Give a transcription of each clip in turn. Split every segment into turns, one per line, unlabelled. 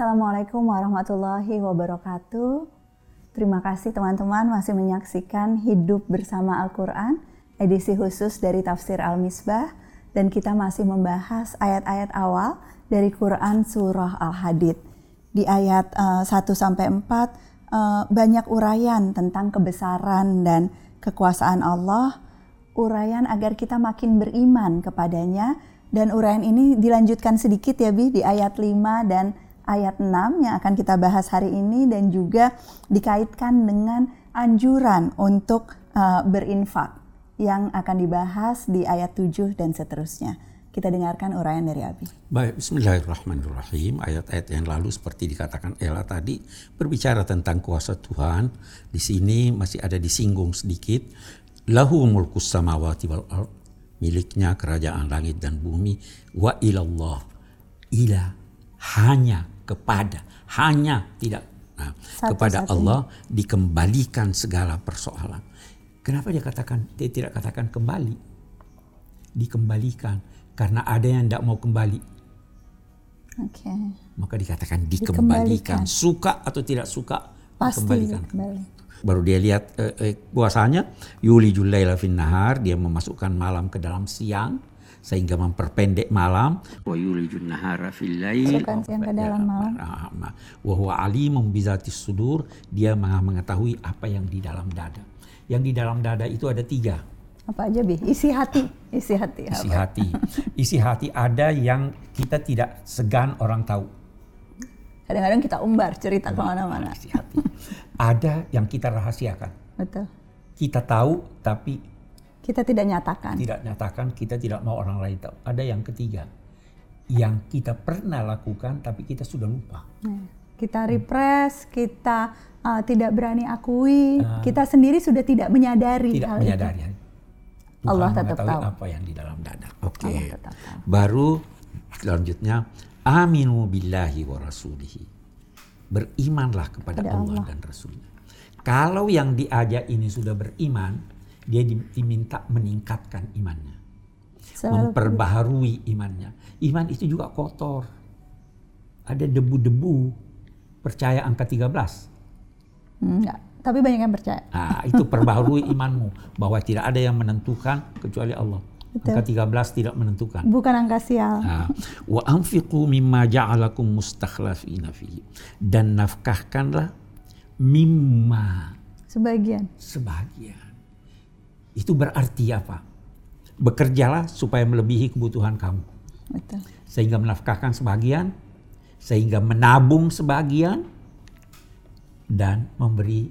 Assalamualaikum warahmatullahi wabarakatuh. Terima kasih teman-teman masih menyaksikan Hidup Bersama Al-Quran, edisi khusus dari Tafsir Al-Misbah, dan kita masih membahas ayat-ayat awal dari Quran Surah Al-Hadid. Di ayat uh, 1 sampai 4 uh, banyak uraian tentang kebesaran dan kekuasaan Allah, uraian agar kita makin beriman kepadanya dan uraian ini dilanjutkan sedikit ya Bi di ayat 5 dan ayat 6 yang akan kita bahas hari ini dan juga dikaitkan dengan anjuran untuk uh, berinfak yang akan dibahas di ayat 7 dan seterusnya. Kita dengarkan uraian dari Abi.
Baik, bismillahirrahmanirrahim. Ayat-ayat yang lalu seperti dikatakan Ella tadi berbicara tentang kuasa Tuhan. Di sini masih ada disinggung sedikit. Lahu mulkus samawati wal ard miliknya kerajaan langit dan bumi wa ilallah ila hanya kepada hanya tidak nah, satu, kepada satu. Allah dikembalikan segala persoalan. Kenapa dia katakan dia tidak katakan kembali? Dikembalikan karena ada yang tidak mau kembali.
Okay.
Maka dikatakan dikembalikan. dikembalikan. Suka atau tidak suka
Pasti dikembalikan. Kembali
baru dia lihat eh, eh, puasanya Yuli Julaila fin nahar dia memasukkan malam ke dalam siang sehingga memperpendek malam. Wa yulijun nahara fil lail.
Siang ke dalam malam.
wa huwa alimum bizatis sudur. Dia mengetahui apa yang di dalam dada. Yang di dalam dada itu ada tiga.
Apa aja bi? Isi hati. Isi hati
isi apa? hati. Isi hati ada yang kita tidak segan orang tahu.
Kadang-kadang kita umbar cerita ke mana-mana.
isi hati. Ada yang kita rahasiakan.
Betul.
Kita tahu tapi
kita tidak nyatakan.
Tidak nyatakan, kita tidak mau orang lain tahu. Ada yang ketiga, yang kita pernah lakukan tapi kita sudah lupa.
Nah, kita repress, kita uh, tidak berani akui, uh, kita sendiri sudah tidak menyadari
tidak hal menyadari. itu. Tuhan Allah tetap tahu apa yang di dalam dada. Oke. Okay. Baru selanjutnya aminu billahi wa rasulihi berimanlah kepada Allah, Allah dan Rasulnya. Kalau yang diajak ini sudah beriman, dia diminta meningkatkan imannya. Selalu memperbaharui imannya. Iman itu juga kotor. Ada debu-debu. Percaya angka 13?
Enggak, tapi banyak yang percaya.
Nah, itu perbaharui imanmu. Bahwa tidak ada yang menentukan kecuali Allah. Betul. Angka 13 tidak menentukan.
Bukan angka sial.
Nah, wa anfiqu mimma ja'alakum mustakhlafina fihi. Dan nafkahkanlah mimma.
Sebagian.
Sebagian. Itu berarti apa? Bekerjalah supaya melebihi kebutuhan kamu.
Betul.
Sehingga menafkahkan sebagian, sehingga menabung sebagian, dan memberi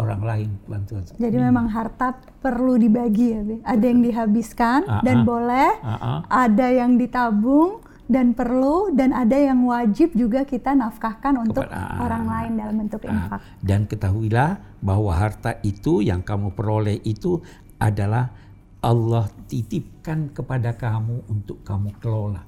orang lain bantuan.
Jadi hmm. memang harta perlu dibagi ya, Be. Ada yang dihabiskan uh -uh. dan boleh, uh -uh. ada yang ditabung dan perlu dan ada yang wajib juga kita nafkahkan untuk Kepada, orang lain dalam bentuk infak.
Dan ketahuilah bahwa harta itu yang kamu peroleh itu adalah Allah titipkan kepada kamu untuk kamu kelola.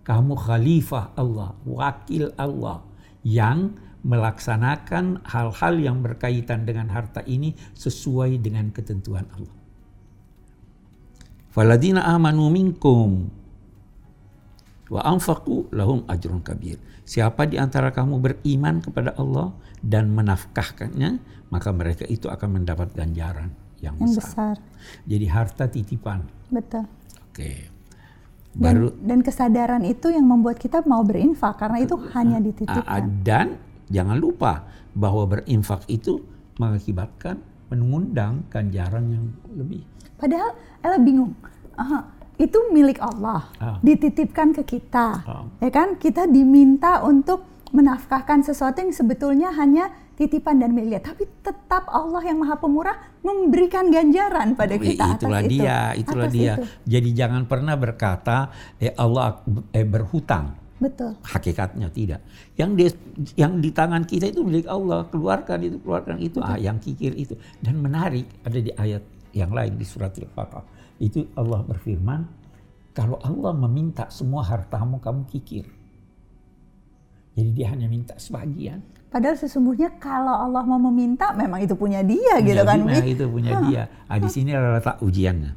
Kamu khalifah Allah, wakil Allah yang melaksanakan hal-hal yang berkaitan dengan harta ini sesuai dengan ketentuan Allah. Faladina amanu minkum wa anfaqu lahum ajrun kabir. Siapa di antara kamu beriman kepada Allah dan menafkahkannya, maka mereka itu akan mendapat ganjaran yang, yang besar. besar. Jadi harta titipan.
Betul.
Oke.
Baru dan, dan kesadaran itu yang membuat kita mau berinfak karena itu uh, hanya dititipkan.
Dan Jangan lupa bahwa berinfak itu mengakibatkan mengundang ganjaran yang lebih.
Padahal Ella bingung. Aha, itu milik Allah, ah. dititipkan ke kita. Ah. Ya kan? Kita diminta untuk menafkahkan sesuatu yang sebetulnya hanya titipan dan milik tapi tetap Allah yang Maha Pemurah memberikan ganjaran pada kita
itulah
atas
dia itu. itulah atas dia itu. jadi jangan pernah berkata eh Allah eh berhutang
Betul.
Hakikatnya tidak. Yang di, yang di tangan kita itu milik Allah. Keluarkan itu, keluarkan itu. Ah, yang kikir itu. Dan menarik ada di ayat yang lain di surat Al-Fatah. Itu Allah berfirman, kalau Allah meminta semua hartamu kamu kikir. Jadi dia hanya minta sebagian.
Padahal sesungguhnya kalau Allah mau meminta memang itu punya dia punya gitu kan.
Dia, itu punya dia. Ah, di sini adalah tak ujiannya.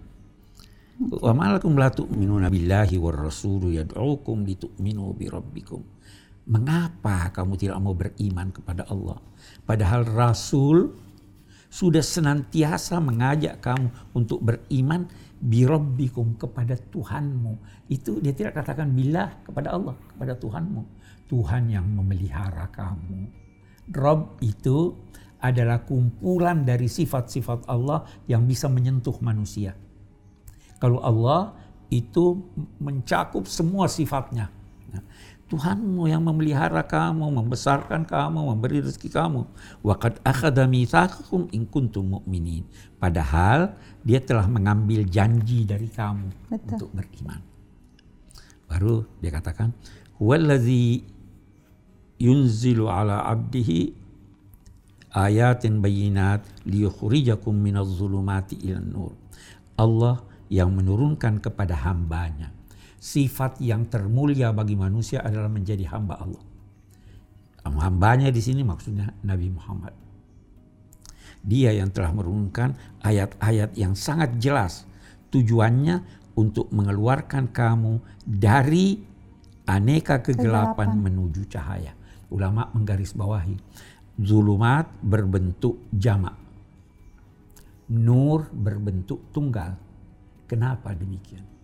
Wa malakum la tu'minuna billahi war rasulu yad'ukum litu'minu bi rabbikum. Mengapa kamu tidak mau beriman kepada Allah? Padahal Rasul sudah senantiasa mengajak kamu untuk beriman birabbikum kepada Tuhanmu. Itu dia tidak katakan bila kepada Allah, kepada Tuhanmu. Tuhan yang memelihara kamu. Rob itu adalah kumpulan dari sifat-sifat Allah yang bisa menyentuh manusia. Kalau Allah itu mencakup semua sifatnya. Tuhanmu yang memelihara kamu, membesarkan kamu, memberi rezeki kamu. Waqad akhadha mitsaqakum in kuntum mu'minin. Padahal dia telah mengambil janji dari kamu Betul. untuk beriman. Baru dia katakan, "Huwallazi yunzilu ala 'abdihi ayatin bayinat liyukhrijakum minadh dhulumati ilan nur." Allah yang menurunkan kepada hambanya sifat yang termulia bagi manusia adalah menjadi hamba Allah. Hambanya di sini maksudnya Nabi Muhammad. Dia yang telah menurunkan ayat-ayat yang sangat jelas. Tujuannya untuk mengeluarkan kamu dari aneka kegelapan, kegelapan. menuju cahaya. Ulama menggarisbawahi. Zulumat berbentuk jamak. Nur berbentuk tunggal. Kenapa demikian?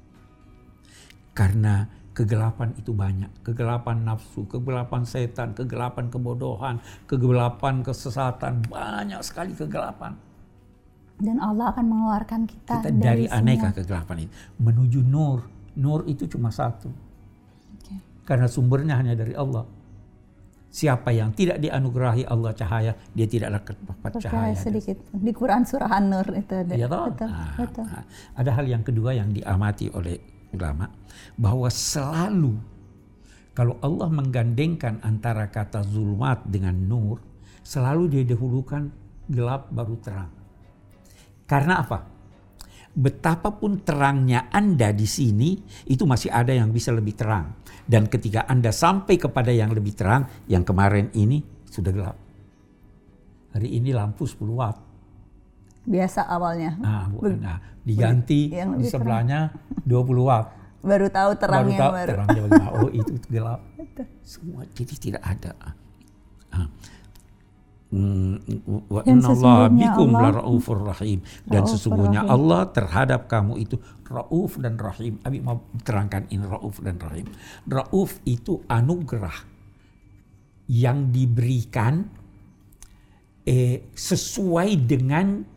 Karena kegelapan itu banyak. Kegelapan nafsu, kegelapan setan, kegelapan kebodohan, kegelapan kesesatan. Banyak sekali kegelapan.
Dan Allah akan mengeluarkan kita,
kita dari, dari aneka semua. kegelapan itu. Menuju nur. Nur itu cuma satu. Okay. Karena sumbernya hanya dari Allah. Siapa yang tidak dianugerahi Allah cahaya, dia tidak akan dapat cahaya.
sedikit. Di Quran surah An-Nur itu ada.
Ya, betul, nah, betul. Nah, ada hal yang kedua yang diamati oleh ulama bahwa selalu kalau Allah menggandengkan antara kata zulmat dengan nur, selalu dia dahulukan gelap baru terang. Karena apa? Betapapun terangnya Anda di sini, itu masih ada yang bisa lebih terang. Dan ketika Anda sampai kepada yang lebih terang, yang kemarin ini sudah gelap. Hari ini lampu 10 watt.
Biasa awalnya.
Nah, nah diganti di sebelahnya terang. 20 watt
baru tahu terangnya
baru. Tahu baru. terangnya bagaimana. Oh itu gelap. Semua jadi tidak ada. Ah. Hmm, wa Allah bikum la raufur rahim dan sesungguhnya rahim. Allah terhadap kamu itu rauf dan rahim. Abi mau terangkan ini rauf dan rahim. Rauf itu anugerah yang diberikan eh, sesuai dengan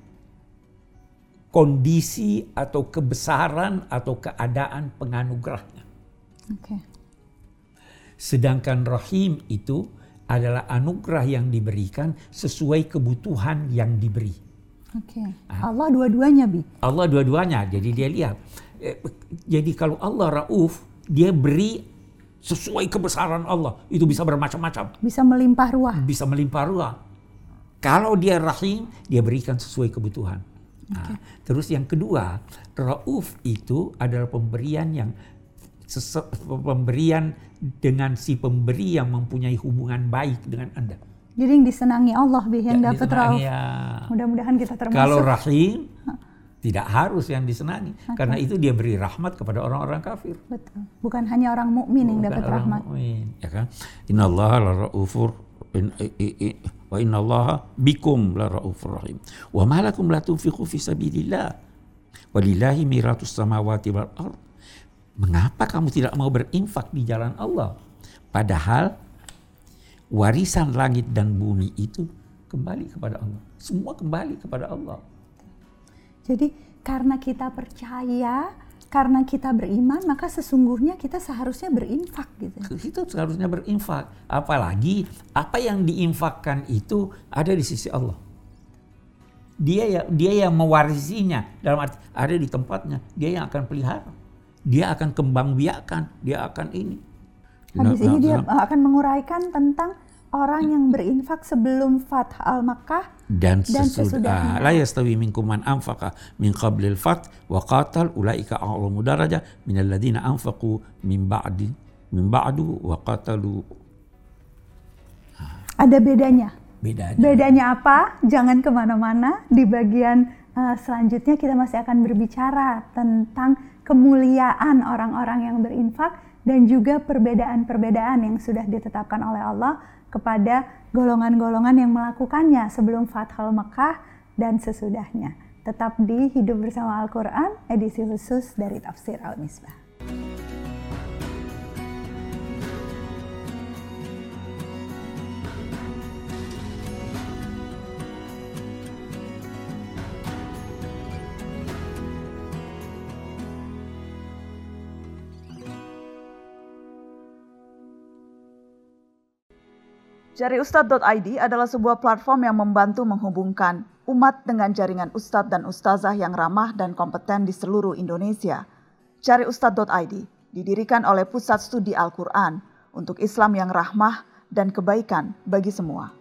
kondisi atau kebesaran atau keadaan penganugerahnya. Okay. Sedangkan rahim itu adalah anugerah yang diberikan sesuai kebutuhan yang diberi.
Oke. Okay. Allah dua-duanya, Bi.
Allah dua-duanya. Jadi dia lihat. Eh, jadi kalau Allah rauf, dia beri sesuai kebesaran Allah. Itu bisa bermacam-macam.
Bisa melimpah ruah.
Bisa melimpah ruah. Kalau dia rahim, dia berikan sesuai kebutuhan. Nah, terus yang kedua, rauf itu adalah pemberian yang pemberian dengan si pemberi yang mempunyai hubungan baik dengan Anda.
Jadi yang disenangi Allah bih yang ya, dapat rauf. Ya. Mudah-mudahan kita termasuk.
Kalau rahim tidak harus yang disenangi okay. karena itu dia beri rahmat kepada orang-orang kafir.
Betul. Bukan hanya orang mukmin yang dapat rahmat.
Mukmin, ya kan? Innallaha la raufur in, wa inna allaha bikum la raufur rahim. Wa ma lakum la tunfiqu fi sabilillah. Walillahi miratus samawati wal ard. Mengapa kamu tidak mau berinfak di jalan Allah? Padahal warisan langit dan bumi itu kembali kepada Allah. Semua kembali kepada Allah.
Jadi karena kita percaya karena kita beriman maka sesungguhnya kita seharusnya berinfak gitu.
Itu seharusnya berinfak. Apalagi apa yang diinfakkan itu ada di sisi Allah. Dia ya dia yang mewarisinya dalam arti ada di tempatnya. Dia yang akan pelihara. Dia akan kembang biakan. Dia akan ini.
Habis nah, ini dia akan menguraikan tentang orang yang berinfak sebelum Fath al-Makkah
dan, dan sesudah. la yastawi minkum man anfaqa min qablil fath wa qatal ulaika a'lamu daraja min alladziina anfaqu min ba'di min ba'du wa qatalu.
Ada bedanya?
Bedanya.
Bedanya apa? Jangan ke mana-mana. Di bagian uh, selanjutnya kita masih akan berbicara tentang kemuliaan orang-orang yang berinfak dan juga perbedaan-perbedaan yang sudah ditetapkan oleh Allah kepada golongan-golongan yang melakukannya sebelum Fathul Mekah dan sesudahnya. Tetap di Hidup Bersama Al-Quran, edisi khusus dari Tafsir Al-Misbah.
Jari Ustadz.id adalah sebuah platform yang membantu menghubungkan umat dengan jaringan ustadz dan ustazah yang ramah dan kompeten di seluruh Indonesia. Jari Ustadz.id didirikan oleh Pusat Studi Al-Quran untuk Islam yang rahmah dan kebaikan bagi semua.